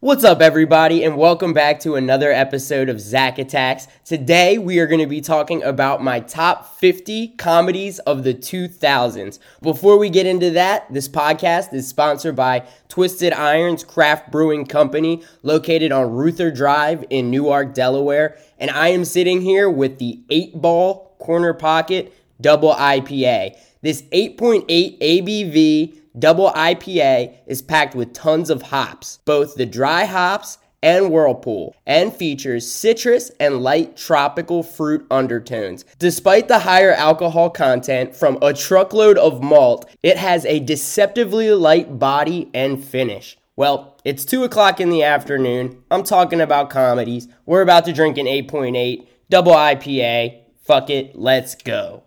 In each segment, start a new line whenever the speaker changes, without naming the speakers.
What's up, everybody, and welcome back to another episode of Zac Attacks. Today, we are going to be talking about my top 50 comedies of the 2000s. Before we get into that, this podcast is sponsored by Twisted Irons Craft Brewing Company, located on Ruther Drive in Newark, Delaware. And I am sitting here with the 8 Ball Corner Pocket Double IPA. This 8.8 ABV Double IPA is packed with tons of hops, both the dry hops and Whirlpool, and features citrus and light tropical fruit undertones. Despite the higher alcohol content from a truckload of malt, it has a deceptively light body and finish. Well, it's 2 o'clock in the afternoon. I'm talking about comedies. We're about to drink an 8.8 double IPA. Fuck it, let's go.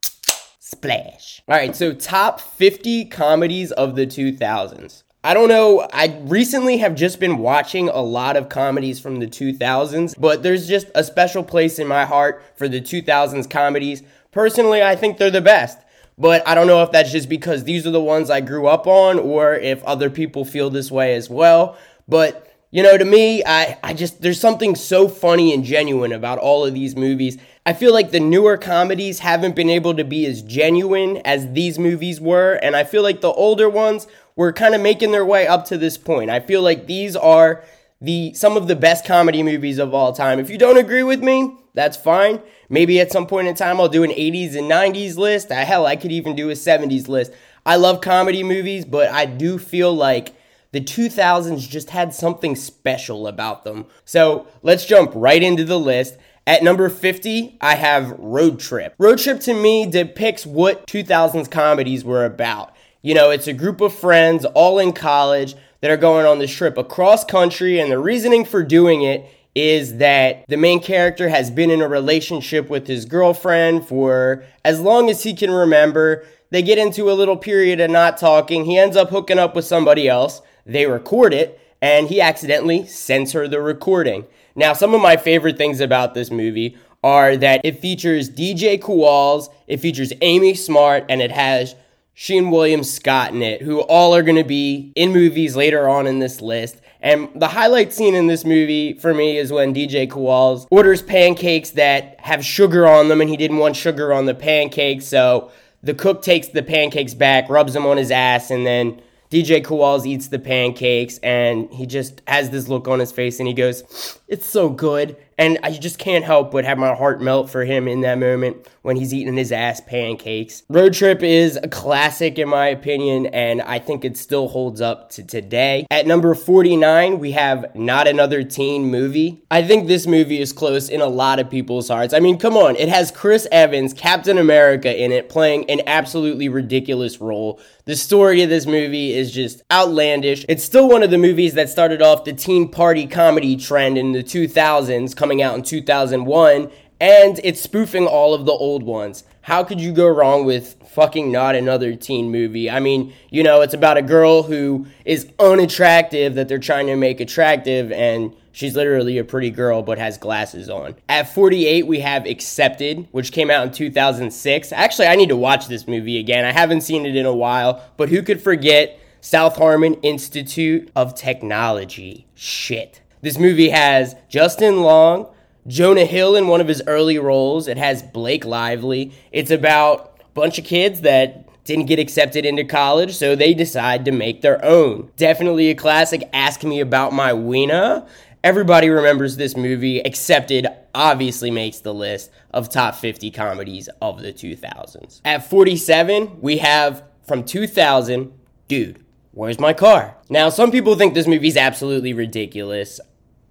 Splash. All right, so top 50 comedies of the 2000s. I don't know. I recently have just been watching a lot of comedies from the 2000s, but there's just a special place in my heart for the 2000s comedies. Personally, I think they're the best. But I don't know if that's just because these are the ones I grew up on or if other people feel this way as well. But you know, to me, I, I just, there's something so funny and genuine about all of these movies. I feel like the newer comedies haven't been able to be as genuine as these movies were, and I feel like the older ones were kind of making their way up to this point. I feel like these are the some of the best comedy movies of all time. If you don't agree with me, that's fine. Maybe at some point in time I'll do an 80s and 90s list. Ah, hell, I could even do a 70s list. I love comedy movies, but I do feel like the 2000s just had something special about them. So let's jump right into the list. At number 50, I have Road Trip. Road Trip to me depicts what 2000s comedies were about. You know, it's a group of friends all in college that are going on this trip across country, and the reasoning for doing it is that the main character has been in a relationship with his girlfriend for as long as he can remember. They get into a little period of not talking. He ends up hooking up with somebody else. They record it, and he accidentally sends her the recording. Now, some of my favorite things about this movie are that it features DJ Qualls, it features Amy Smart, and it has Seann William Scott in it, who all are going to be in movies later on in this list. And the highlight scene in this movie for me is when DJ Qualls orders pancakes that have sugar on them, and he didn't want sugar on the pancakes, so the cook takes the pancakes back, rubs them on his ass, and then DJ Qualls eats the pancakes and he just has this look on his face and he goes, It's so good. And I just can't help but have my heart melt for him in that moment when he's eating his ass pancakes. Road Trip is a classic in my opinion, and I think it still holds up to today. At number 49, we have Not Another Teen Movie. I think this movie is close in a lot of people's hearts. I mean, come on, it has Chris Evans, Captain America, in it, playing an absolutely ridiculous role. The story of this movie is just outlandish. It's still one of the movies that started off the teen party comedy trend in the 2000s, coming coming out in 2001, and it's spoofing all of the old ones. How could you go wrong with fucking not another teen movie? I mean, you know, it's about a girl who is unattractive that they're trying to make attractive, and she's literally a pretty girl but has glasses on. At 48, we have Accepted, which came out in 2006. Actually, I need to watch this movie again. I haven't seen it in a while, but who could forget South Harmon Institute of Technology? Shit. This movie has Justin Long, Jonah Hill in one of his early roles. It has Blake Lively. It's about a bunch of kids that didn't get accepted into college, so they decide to make their own. Definitely a classic. Ask me about my Weena. Everybody remembers this movie. Accepted obviously makes the list of top 50 comedies of the 2000s. At 47, we have from 2000, Dude, Where's My Car? Now, some people think this movie's absolutely ridiculous.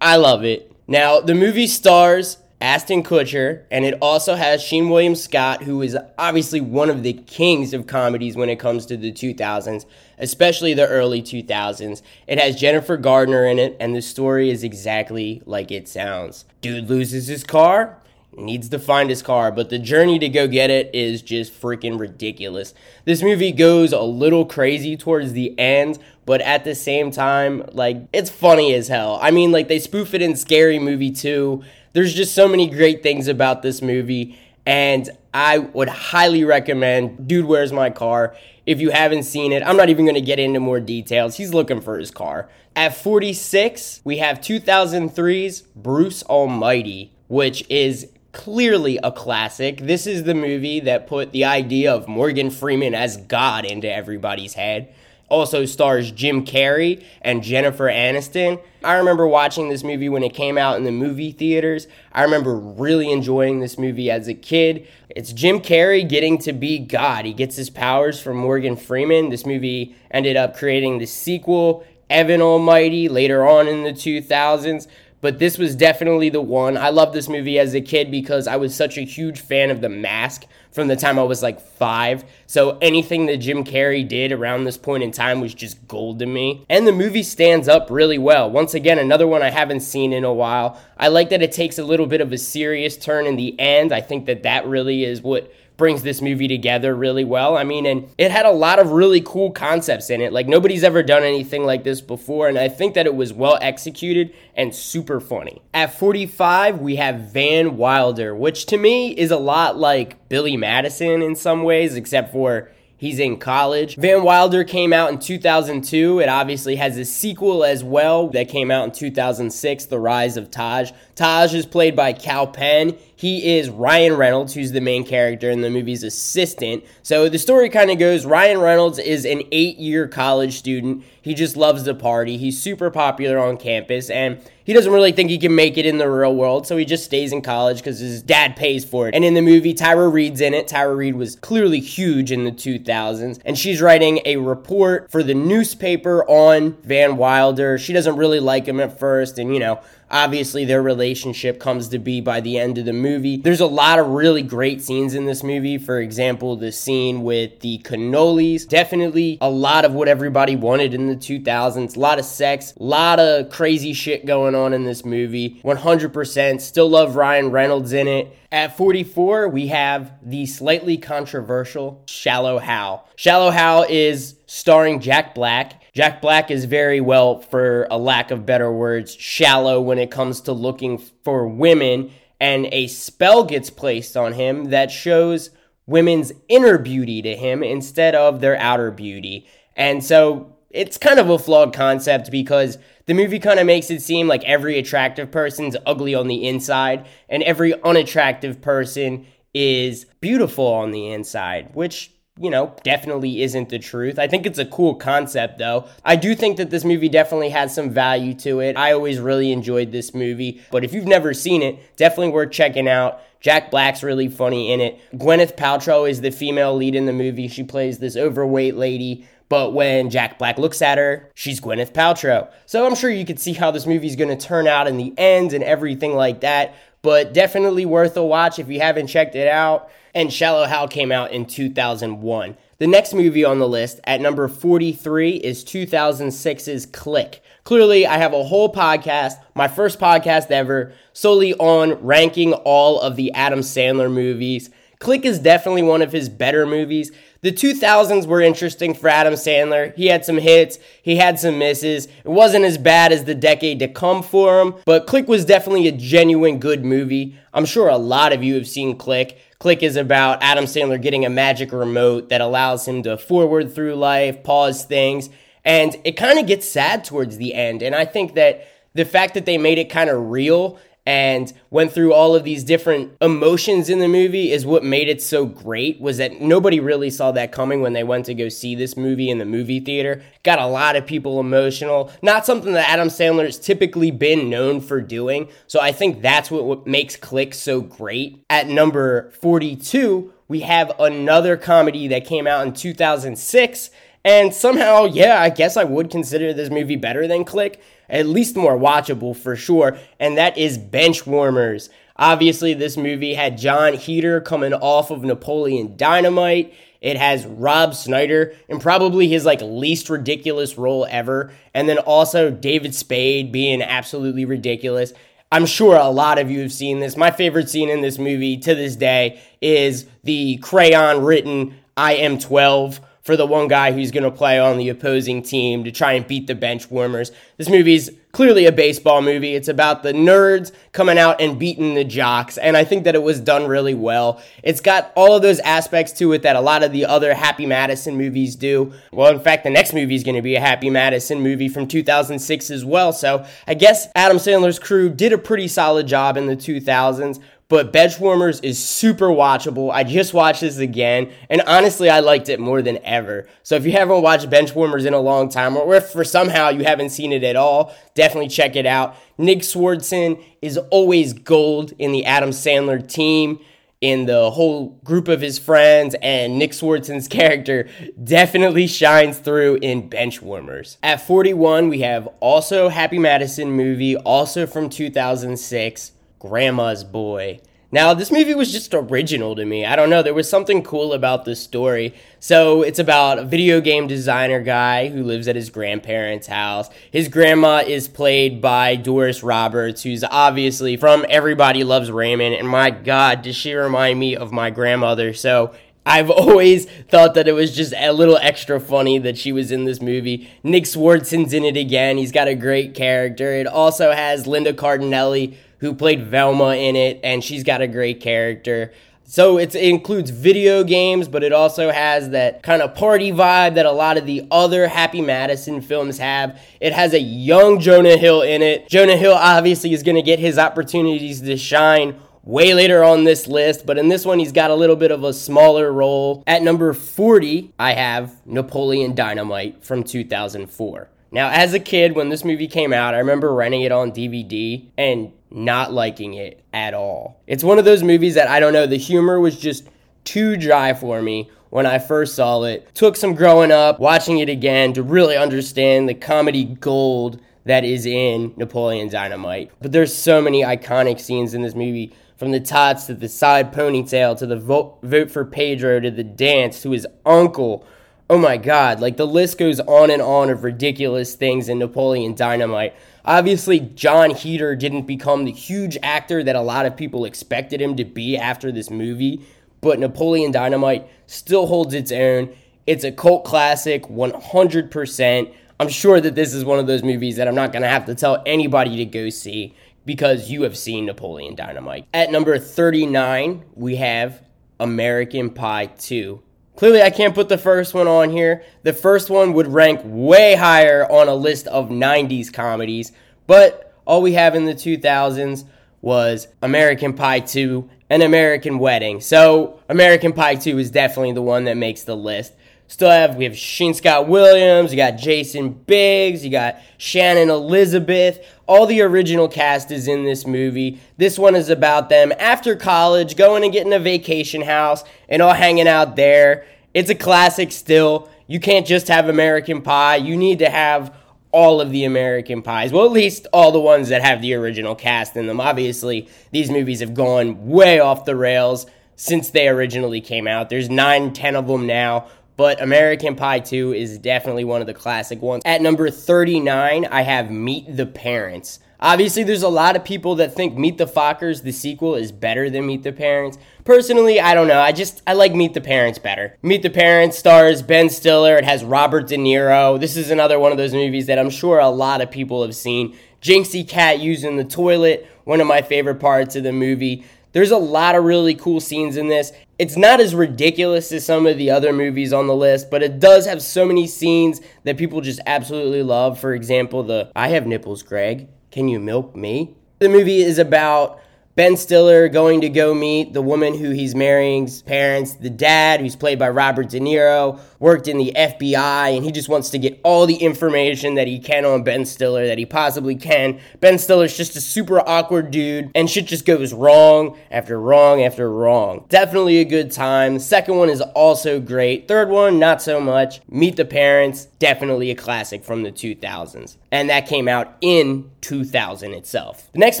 I love it. Now, the movie stars Ashton Kutcher, and it also has Seann William Scott, who is obviously one of the kings of comedies when it comes to the 2000s, especially the early 2000s. It has Jennifer Gardner in it, and the story is exactly like it sounds. Dude loses his car, needs to find his car, but the journey to go get it is just freaking ridiculous. This movie goes a little crazy towards the end, but at the same time, like, it's funny as hell. I mean, like, they spoof it in Scary Movie too. There's just so many great things about this movie, and I would highly recommend Dude Where's My Car. If you haven't seen it, I'm not even to get into more details. He's looking for his car. At 46, we have 2003's Bruce Almighty, which is clearly a classic. This is the movie that put the idea of Morgan Freeman as God into everybody's head. Also stars Jim Carrey and Jennifer Aniston. I remember watching this movie when it came out in the movie theaters. I remember really enjoying this movie as a kid. It's Jim Carrey getting to be God. He gets his powers from Morgan Freeman. This movie ended up creating the sequel, Evan Almighty, later on in the 2000s but this was definitely the one. I loved this movie as a kid because I was such a huge fan of The Mask from the time I was like five. So anything that Jim Carrey did around this point in time was just gold to me. And the movie stands up really well. Once again, another one I haven't seen in a while. I like that it takes a little bit of a serious turn in the end. I think that that really is what brings this movie together really well. I mean, and it had a lot of really cool concepts in it. Like nobody's ever done anything like this before, and I think that it was well executed and super funny. At 45, we have Van Wilder, which to me is a lot like Billy Madison in some ways, except for He's in college. Van Wilder came out in 2002. It obviously has a sequel as well that came out in 2006, The Rise of Taj. Taj is played by Kal Penn. He is Ryan Reynolds, who's the main character in the movie's assistant. So the story kind of goes Ryan Reynolds is an eight year college student. He just loves to party. He's super popular on campus and he doesn't really think he can make it in the real world, so he just stays in college because his dad pays for it. And in the movie, Tyra Reid's in it. Tyra Reid was clearly huge in the 2000s, and she's writing a report for the newspaper on Van Wilder. She doesn't really like him at first, and you know, Obviously, their relationship comes to be by the end of the movie. There's a lot of really great scenes in this movie. For example, the scene with the cannolis. Definitely a lot of what everybody wanted in the 2000s. A lot of sex, a lot of crazy shit going on in this movie. 100%. Still love Ryan Reynolds in it. At 44, we have the slightly controversial Shallow Hal. Shallow Hal is starring Jack Black. Jack Black is very well, for a lack of better words, shallow when it comes to looking for women, and a spell gets placed on him that shows women's inner beauty to him instead of their outer beauty. And so it's kind of a flawed concept because the movie kind of makes it seem like every attractive person's ugly on the inside and every unattractive person is beautiful on the inside, which you know, definitely isn't the truth. I think it's a cool concept, though. I do think that this movie definitely has some value to it. I always really enjoyed this movie, but if you've never seen it, definitely worth checking out. Jack Black's really funny in it. Gwyneth Paltrow is the female lead in the movie. She plays this overweight lady but when Jack Black looks at her, she's Gwyneth Paltrow. So I'm sure you could see how this movie's to turn out in the end and everything like that. But definitely worth a watch if you haven't checked it out. And Shallow Hal came out in 2001. The next movie on the list at number 43 is 2006's Click. Clearly, I have a whole podcast, my first podcast ever, solely on ranking all of the Adam Sandler movies. Click is definitely one of his better movies. The 2000s were interesting for Adam Sandler. He had some hits, he had some misses. It wasn't as bad as the decade to come for him, but Click was definitely a genuine good movie. I'm sure a lot of you have seen Click. Click is about Adam Sandler getting a magic remote that allows him to forward through life, pause things, and it kind of gets sad towards the end. And I think that the fact that they made it kind of real and went through all of these different emotions in the movie is what made it so great was that nobody really saw that coming when they went to go see this movie in the movie theater. Got a lot of people emotional. Not something that adam sandler has typically been known for doing. So i think that's what, what makes click so great. At number 42 we have another comedy that came out in 2006 and somehow, yeah, I guess I would consider this movie better than Click, at least more watchable for sure, and that is Benchwarmers. Obviously, this movie had Jon Heder coming off of Napoleon Dynamite. It has Rob Schneider in probably his like least ridiculous role ever, and then also David Spade being absolutely ridiculous. I'm sure a lot of you have seen this. My favorite scene in this movie to this day is the crayon written I am 12 for the one guy who's going to play on the opposing team to try and beat the bench warmers. This movie's clearly a baseball movie. It's about the nerds coming out and beating the jocks, and I think that it was done really well. It's got all of those aspects to it that a lot of the other Happy Madison movies do. Well, in fact, the next movie is going to be a Happy Madison movie from 2006 as well, so I guess Adam Sandler's crew did a pretty solid job in the 2000s but Benchwarmers is super watchable. I just watched this again, and honestly, I liked it more than ever. So if you haven't watched Benchwarmers in a long time, or if for somehow you haven't seen it at all, definitely check it out. Nick Swardson is always gold in the Adam Sandler team in the whole group of his friends, and Nick Swardson's character definitely shines through in Benchwarmers. At 41, we have also Happy Madison movie, also from 2006. Grandma's Boy. Now, this movie was just original to me. I don't know, there was something cool about the story. So, it's about a video game designer guy who lives at his grandparents' house. His grandma is played by Doris Roberts, who's obviously from Everybody Loves Raymond. And my God, does she remind me of my grandmother? So, I've always thought that it was just a little extra funny that she was in this movie. Nick Swardson's in it again. He's got a great character. It also has Linda Cardellini, who played Velma in it, and she's got a great character. So it includes video games, but it also has that kind of party vibe that a lot of the other Happy Madison films have. It has a young Jonah Hill in it. Jonah Hill obviously is going to get his opportunities to shine way later on this list, but in this one, he's got a little bit of a smaller role. At number 40, I have Napoleon Dynamite from 2004. Now, as a kid, when this movie came out, I remember renting it on DVD and not liking it at all. It's one of those movies that I don't know, the humor was just too dry for me when I first saw it. Took some growing up, watching it again to really understand the comedy gold that is in Napoleon Dynamite. But there's so many iconic scenes in this movie from the tots to the side ponytail to the vote, vote for Pedro to the dance to his uncle. Oh my god, like the list goes on and on of ridiculous things in Napoleon Dynamite. Obviously, Jon Heder didn't become the huge actor that a lot of people expected him to be after this movie, but Napoleon Dynamite still holds its own. It's a cult classic, 100%. I'm sure that this is one of those movies that I'm not going to have to tell anybody to go see because you have seen Napoleon Dynamite. At number 39, we have American Pie 2. Clearly, I can't put the first one on here. The first one would rank way higher on a list of 90s comedies, but all we have in the 2000s was American Pie 2 and American Wedding. So, American Pie 2 is definitely the one that makes the list. Still have we have Sean Scott Williams, you got Jason Biggs, you got Shannon Elizabeth. All the original cast is in this movie. This one is about them after college, going and getting a vacation house and all hanging out there. It's a classic still. You can't just have American Pie. You need to have all of the American Pies. Well, at least all the ones that have the original cast in them. Obviously, these movies have gone way off the rails since they originally came out. There's nine, ten of them now but American Pie 2 is definitely one of the classic ones. At number 39, I have Meet the Parents. Obviously, there's a lot of people that think Meet the Fockers, the sequel, is better than Meet the Parents. Personally, I don't know. I just, I like Meet the Parents better. Meet the Parents stars Ben Stiller. It has Robert De Niro. This is another one of those movies that I'm sure a lot of people have seen. Jinxie Cat using the toilet, one of my favorite parts of the movie. There's a lot of really cool scenes in this. It's not as ridiculous as some of the other movies on the list, but it does have so many scenes that people just absolutely love. For example, the I have nipples, Greg. Can you milk me? The movie is about Ben Stiller going to go meet the woman who he's marrying's parents, the dad, who's played by Robert De Niro, worked in the FBI, and he just wants to get all the information that he can on Ben Stiller that he possibly can. Ben Stiller's just a super awkward dude, and shit just goes wrong after wrong after wrong. Definitely a good time. The second one is also great. Third one, not so much. Meet the Parents, definitely a classic from the 2000s. And that came out in 2000 itself. The next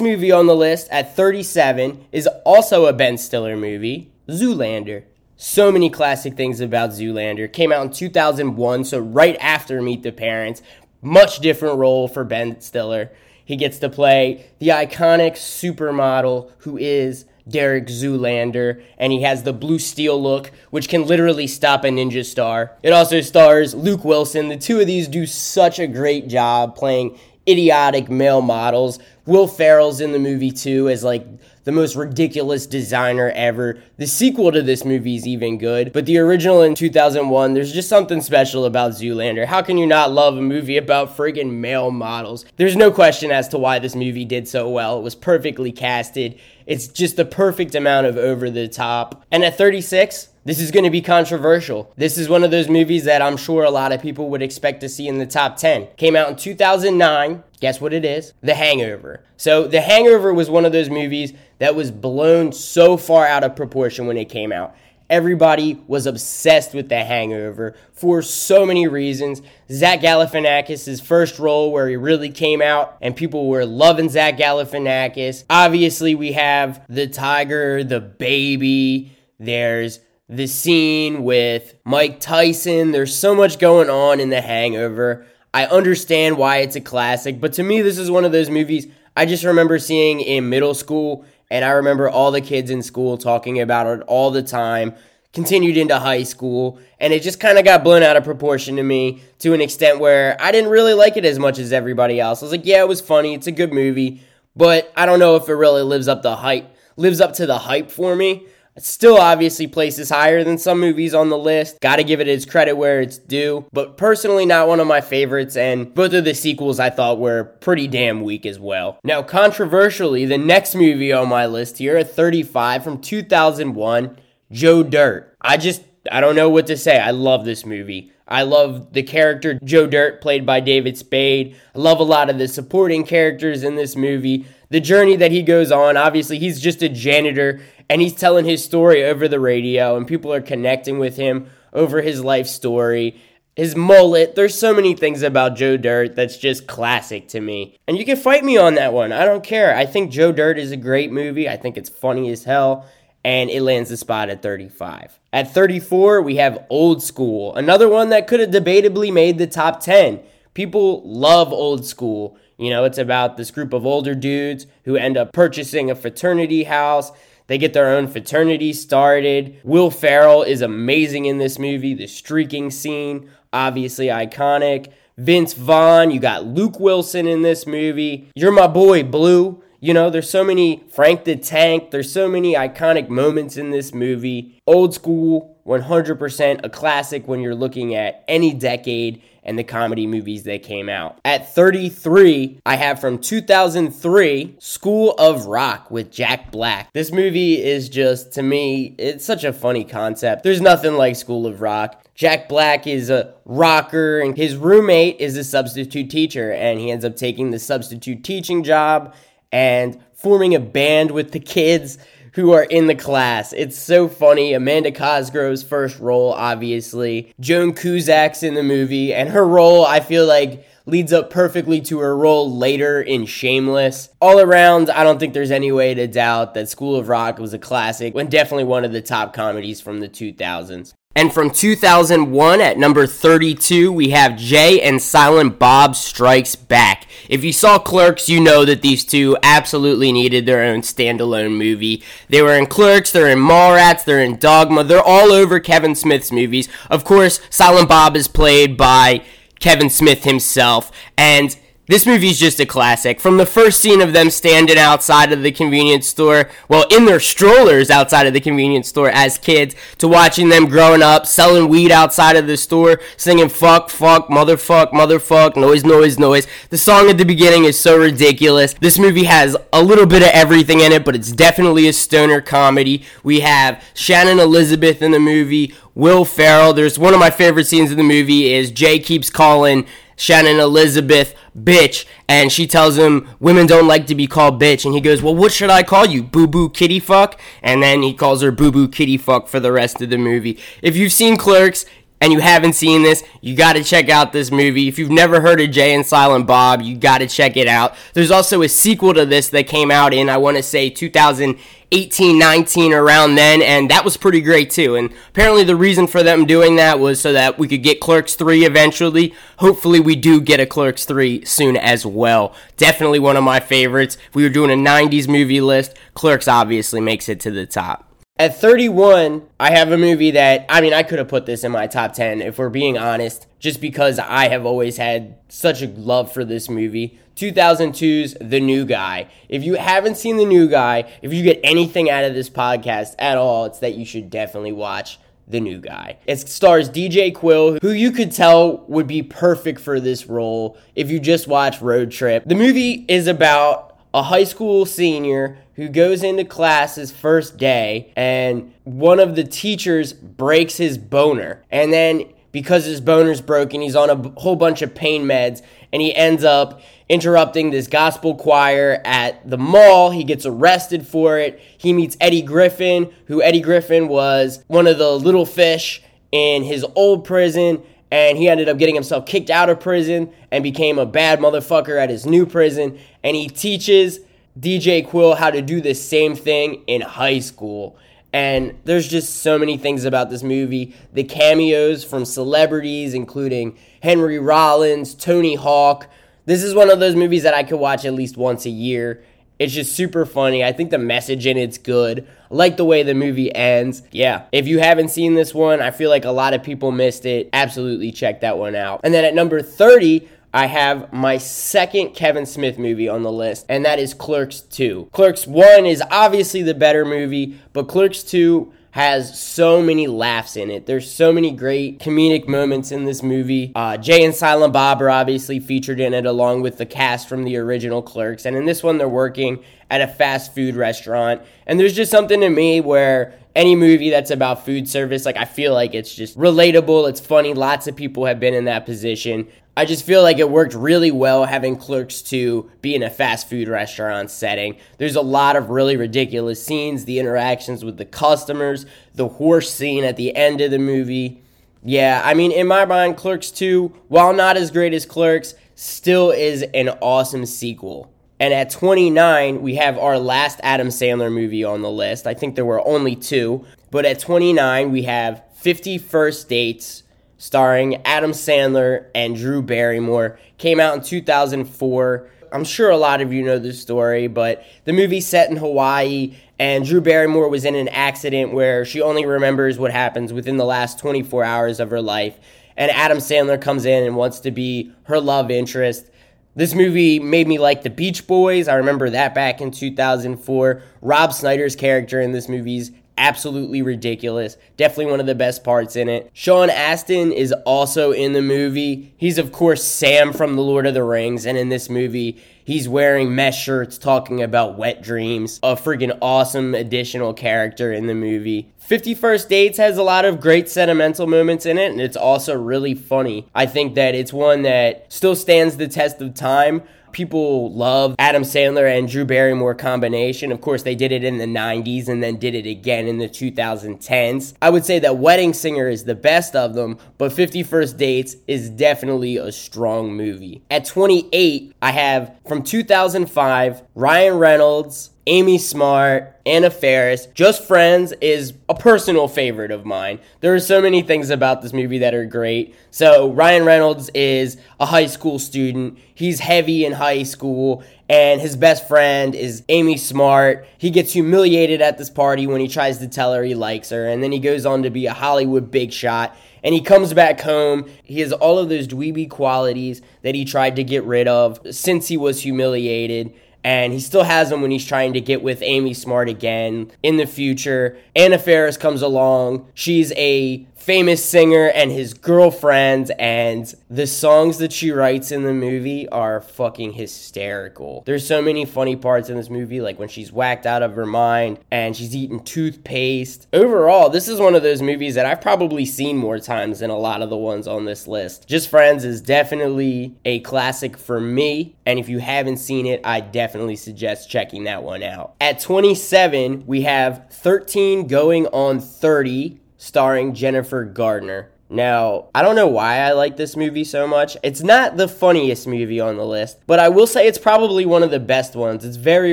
movie on the list at 37 is also a Ben Stiller movie, Zoolander. So many classic things about Zoolander. Came out in 2001, so right after Meet the Parents. Much different role for Ben Stiller. He gets to play the iconic supermodel who is Derek Zoolander, and he has the blue steel look, which can literally stop a ninja star. It also stars Luke Wilson. The two of these do such a great job playing idiotic male models. Will Ferrell's in the movie too as like the most ridiculous designer ever. The sequel to this movie is even good, but the original in 2001, there's just something special about Zoolander. How can you not love a movie about friggin' male models? There's no question as to why this movie did so well. It was perfectly casted. It's just the perfect amount of over the top. And at 36, this is going to be controversial. This is one of those movies that I'm sure a lot of people would expect to see in the top 10. Came out in 2009. Guess what it is? The Hangover. So, The Hangover was one of those movies that was blown so far out of proportion when it came out. Everybody was obsessed with The Hangover for so many reasons. Zach Galifianakis' first role where he really came out and people were loving Zach Galifianakis. Obviously, we have the tiger, the baby, there's the scene with Mike Tyson. There's so much going on in The Hangover. I understand why it's a classic, but to me, this is one of those movies I just remember seeing in middle school, and I remember all the kids in school talking about it all the time. Continued into high school, and it just kind of got blown out of proportion to me to an extent where I didn't really like it as much as everybody else. I was like, yeah, it was funny, it's a good movie, but I don't know if it really lives up the hype, lives up to the hype for me. Still, obviously, places higher than some movies on the list. Gotta give it its credit where it's due. But personally, not one of my favorites, and both of the sequels I thought were pretty damn weak as well. Now, controversially, the next movie on my list here at 35 from 2001, Joe Dirt. I just, I don't know what to say. I love this movie. I love the character Joe Dirt, played by David Spade. I love a lot of the supporting characters in this movie. The journey that he goes on, obviously, he's just a janitor and he's telling his story over the radio, and people are connecting with him over his life story. His mullet, there's so many things about Joe Dirt that's just classic to me. And you can fight me on that one. I don't care. I think Joe Dirt is a great movie. I think it's funny as hell and it lands the spot at 35. At 34, we have Old School, another one that could have debatably made the top 10. People love Old School. You know, it's about this group of older dudes who end up purchasing a fraternity house. They get their own fraternity started. Will Ferrell is amazing in this movie. The streaking scene, obviously iconic. Vince Vaughn, you got Luke Wilson in this movie. You're my boy, Blue. You know, there's so many Frank the Tank, there's so many iconic moments in this movie. Old school, 100% a classic when you're looking at any decade and the comedy movies that came out. At 33, I have from 2003 School of Rock with Jack Black. This movie is just, to me, it's such a funny concept. There's nothing like School of Rock. Jack Black is a rocker, and his roommate is a substitute teacher, and he ends up taking the substitute teaching job and forming a band with the kids who are in the class. It's so funny. Amanda Cosgrove's first role, obviously. Joan Cusack's in the movie, and her role, I feel like, leads up perfectly to her role later in Shameless. All around, I don't think there's any way to doubt that School of Rock was a classic and definitely one of the top comedies from the 2000s. And from 2001 at number 32, we have Jay and Silent Bob Strikes Back. If you saw Clerks, you know that these two absolutely needed their own standalone movie. They were in Clerks, they're in Mallrats, they're in Dogma, they're all over Kevin Smith's movies. Of course, Silent Bob is played by Kevin Smith himself, and this movie's just a classic. From the first scene of them standing outside of the convenience store, well, in their strollers outside of the convenience store as kids, to watching them growing up, selling weed outside of the store, singing fuck, fuck, motherfuck, motherfuck, noise, noise, noise. The song at the beginning is so ridiculous. This movie has a little bit of everything in it, but it's definitely a stoner comedy. We have Shannon Elizabeth in the movie, Will Ferrell. There's one of my favorite scenes in the movie is Jay keeps calling Shannon Elizabeth bitch. And she tells him women don't like to be called bitch. And he goes well what should i call you? Boo boo kitty fuck? And then he calls her boo boo kitty fuck for the rest of the movie. If you've seen clerks and you haven't seen this, you got to check out this movie. If you've never heard of Jay and Silent Bob, you got to check it out. There's also a sequel to this that came out in, I want to say, 2018, 19, around then, and that was pretty great too. And apparently, the reason for them doing that was so that we could get Clerks 3 eventually. Hopefully, we do get a Clerks 3 soon as well. Definitely one of my favorites. If we were doing a 90s movie list, Clerks obviously makes it to the top. At 31, I have a movie that, I mean, I could have put this in my top 10 if we're being honest, just because I have always had such a love for this movie. 2002's The New Guy. If you haven't seen The New Guy, if you get anything out of this podcast at all, it's that you should definitely watch The New Guy. It stars DJ Quill, who you could tell would be perfect for this role if you just watch Road Trip. The movie is about a high school senior who goes into class his first day and one of the teachers breaks his boner. And then because his boner's broken, he's on a whole bunch of pain meds and he ends up interrupting this gospel choir at the mall. He gets arrested for it. He meets Eddie Griffin, who Eddie Griffin was one of the little fish in his old prison and he ended up getting himself kicked out of prison and became a bad motherfucker at his new prison and he teaches DJ Quill how to do the same thing in high school. And there's just so many things about this movie. The cameos from celebrities, including Henry Rollins, Tony Hawk. This is one of those movies that I could watch at least once a year. It's just super funny. I think the message in it's good. I like the way the movie ends. Yeah, if you haven't seen this one, I feel like a lot of people missed it. Absolutely check that one out. And then at number 30, I have my second Kevin Smith movie on the list, and that is Clerks 2. Clerks 1 is obviously the better movie, but Clerks 2 has so many laughs in it. There's so many great comedic moments in this movie. Uh, Jay and Silent Bob are obviously featured in it along with the cast from the original Clerks. And in this one, they're working at a fast food restaurant. And there's just something to me where any movie that's about food service, like I feel like it's just relatable, it's funny. Lots of people have been in that position. I just feel like it worked really well having Clerks 2 be in a fast food restaurant setting. There's a lot of really ridiculous scenes, the interactions with the customers, the horse scene at the end of the movie. Yeah, I mean, in my mind, Clerks 2, while not as great as Clerks, still is an awesome sequel. And at 29, we have our last Adam Sandler movie on the list. I think there were only two. But at 29, we have 50 First Dates starring Adam Sandler and Drew Barrymore. Came out in 2004. I'm sure a lot of you know this story, but the movie set in Hawaii, and Drew Barrymore was in an accident where she only remembers what happens within the last 24 hours of her life. And Adam Sandler comes in and wants to be her love interest. This movie made me like the Beach Boys. I remember that back in 2004. Rob Schneider's character in this movie's absolutely ridiculous. Definitely one of the best parts in it. Sean Astin is also in the movie. He's, of course, Sam from The Lord of the Rings, and in this movie, he's wearing mesh shirts talking about wet dreams. A freaking awesome additional character in the movie. 50 First Dates has a lot of great sentimental moments in it, and it's also really funny. I think that it's one that still stands the test of time people love Adam Sandler and Drew Barrymore combination. Of course, they did it in the 90s and then did it again in the 2010s. I would say that Wedding Singer is the best of them, but 50 First Dates is definitely a strong movie. At 28, I have from 2005 Ryan Reynolds, Amy Smart, Anna Faris. Just Friends is a personal favorite of mine. There are so many things about this movie that are great. So, Ryan Reynolds is a high school student. He's heavy in high school, and his best friend is Amy Smart. He gets humiliated at this party when he tries to tell her he likes her, and then he goes on to be a Hollywood big shot. And he comes back home. He has all of those dweeby qualities that he tried to get rid of since he was humiliated and he still has them when he's trying to get with Amy Smart again in the future. Anna Faris comes along. She's a famous singer and his girlfriend, and the songs that she writes in the movie are fucking hysterical. There's so many funny parts in this movie, like when she's whacked out of her mind and she's eating toothpaste. Overall, this is one of those movies that I've probably seen more times than a lot of the ones on this list. Just Friends is definitely a classic for me, and if you haven't seen it, I definitely suggest checking that one out. At 27, we have 13 going on 30 starring Jennifer Gardner. Now, I don't know why I like this movie so much. It's not the funniest movie on the list, but I will say it's probably one of the best ones. It's very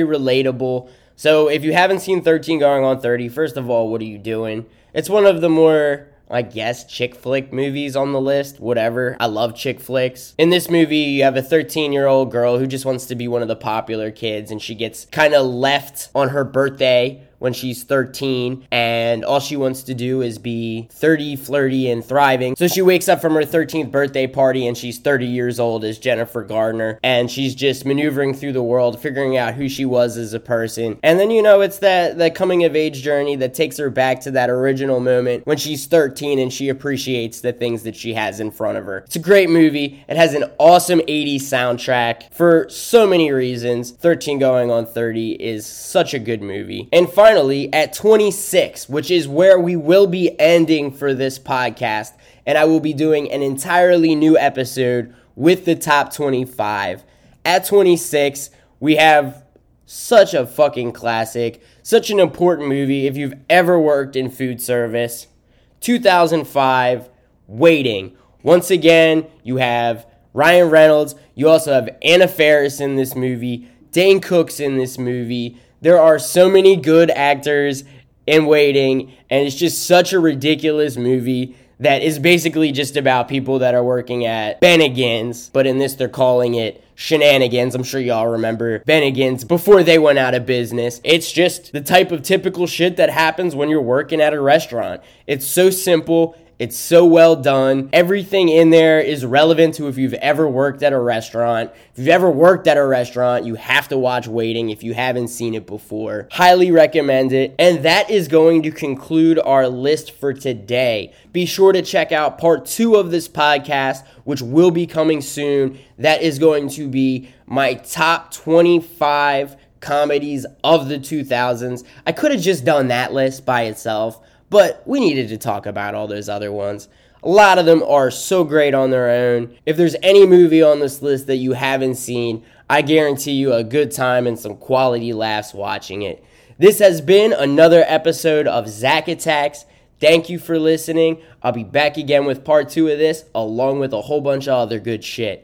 relatable. So, if you haven't seen 13 Going on 30, first of all, what are you doing? It's one of the more I guess chick flick movies on the list, whatever. I love chick flicks. In this movie, you have a 13 year old girl who just wants to be one of the popular kids, and she gets kind of left on her birthday when she's 13 and all she wants to do is be 30, flirty, and thriving. So she wakes up from her 13th birthday party and she's 30 years old as Jennifer Gardner and she's just maneuvering through the world, figuring out who she was as a person. And then, you know, it's that, that coming of age journey that takes her back to that original moment when she's 13 and she appreciates the things that she has in front of her. It's a great movie. It has an awesome 80s soundtrack for so many reasons. 13 going on 30 is such a good movie. And finally, finally, at 26, which is where we will be ending for this podcast, and I will be doing an entirely new episode with the top 25. At 26, we have such a fucking classic, such an important movie if you've ever worked in food service. 2005, Waiting. Once again, you have Ryan Reynolds. You also have Anna Faris in this movie. Dane Cook's in this movie. There are so many good actors in waiting, and it's just such a ridiculous movie that is basically just about people that are working at Bennigan's, but in this they're calling it shenanigans. I'm sure y'all remember Bennigan's before they went out of business. It's just the type of typical shit that happens when you're working at a restaurant. It's so simple. It's so well done. Everything in there is relevant to if you've ever worked at a restaurant. If you've ever worked at a restaurant, you have to watch Waiting if you haven't seen it before. Highly recommend it. And that is going to conclude our list for today. Be sure to check out part two of this podcast, which will be coming soon. That is going to be my top 25 comedies of the 2000s. I could have just done that list by itself but we needed to talk about all those other ones. A lot of them are so great on their own. If there's any movie on this list that you haven't seen, I guarantee you a good time and some quality laughs watching it. This has been another episode of Zac Attacks. Thank you for listening. I'll be back again with part two of this, along with a whole bunch of other good shit.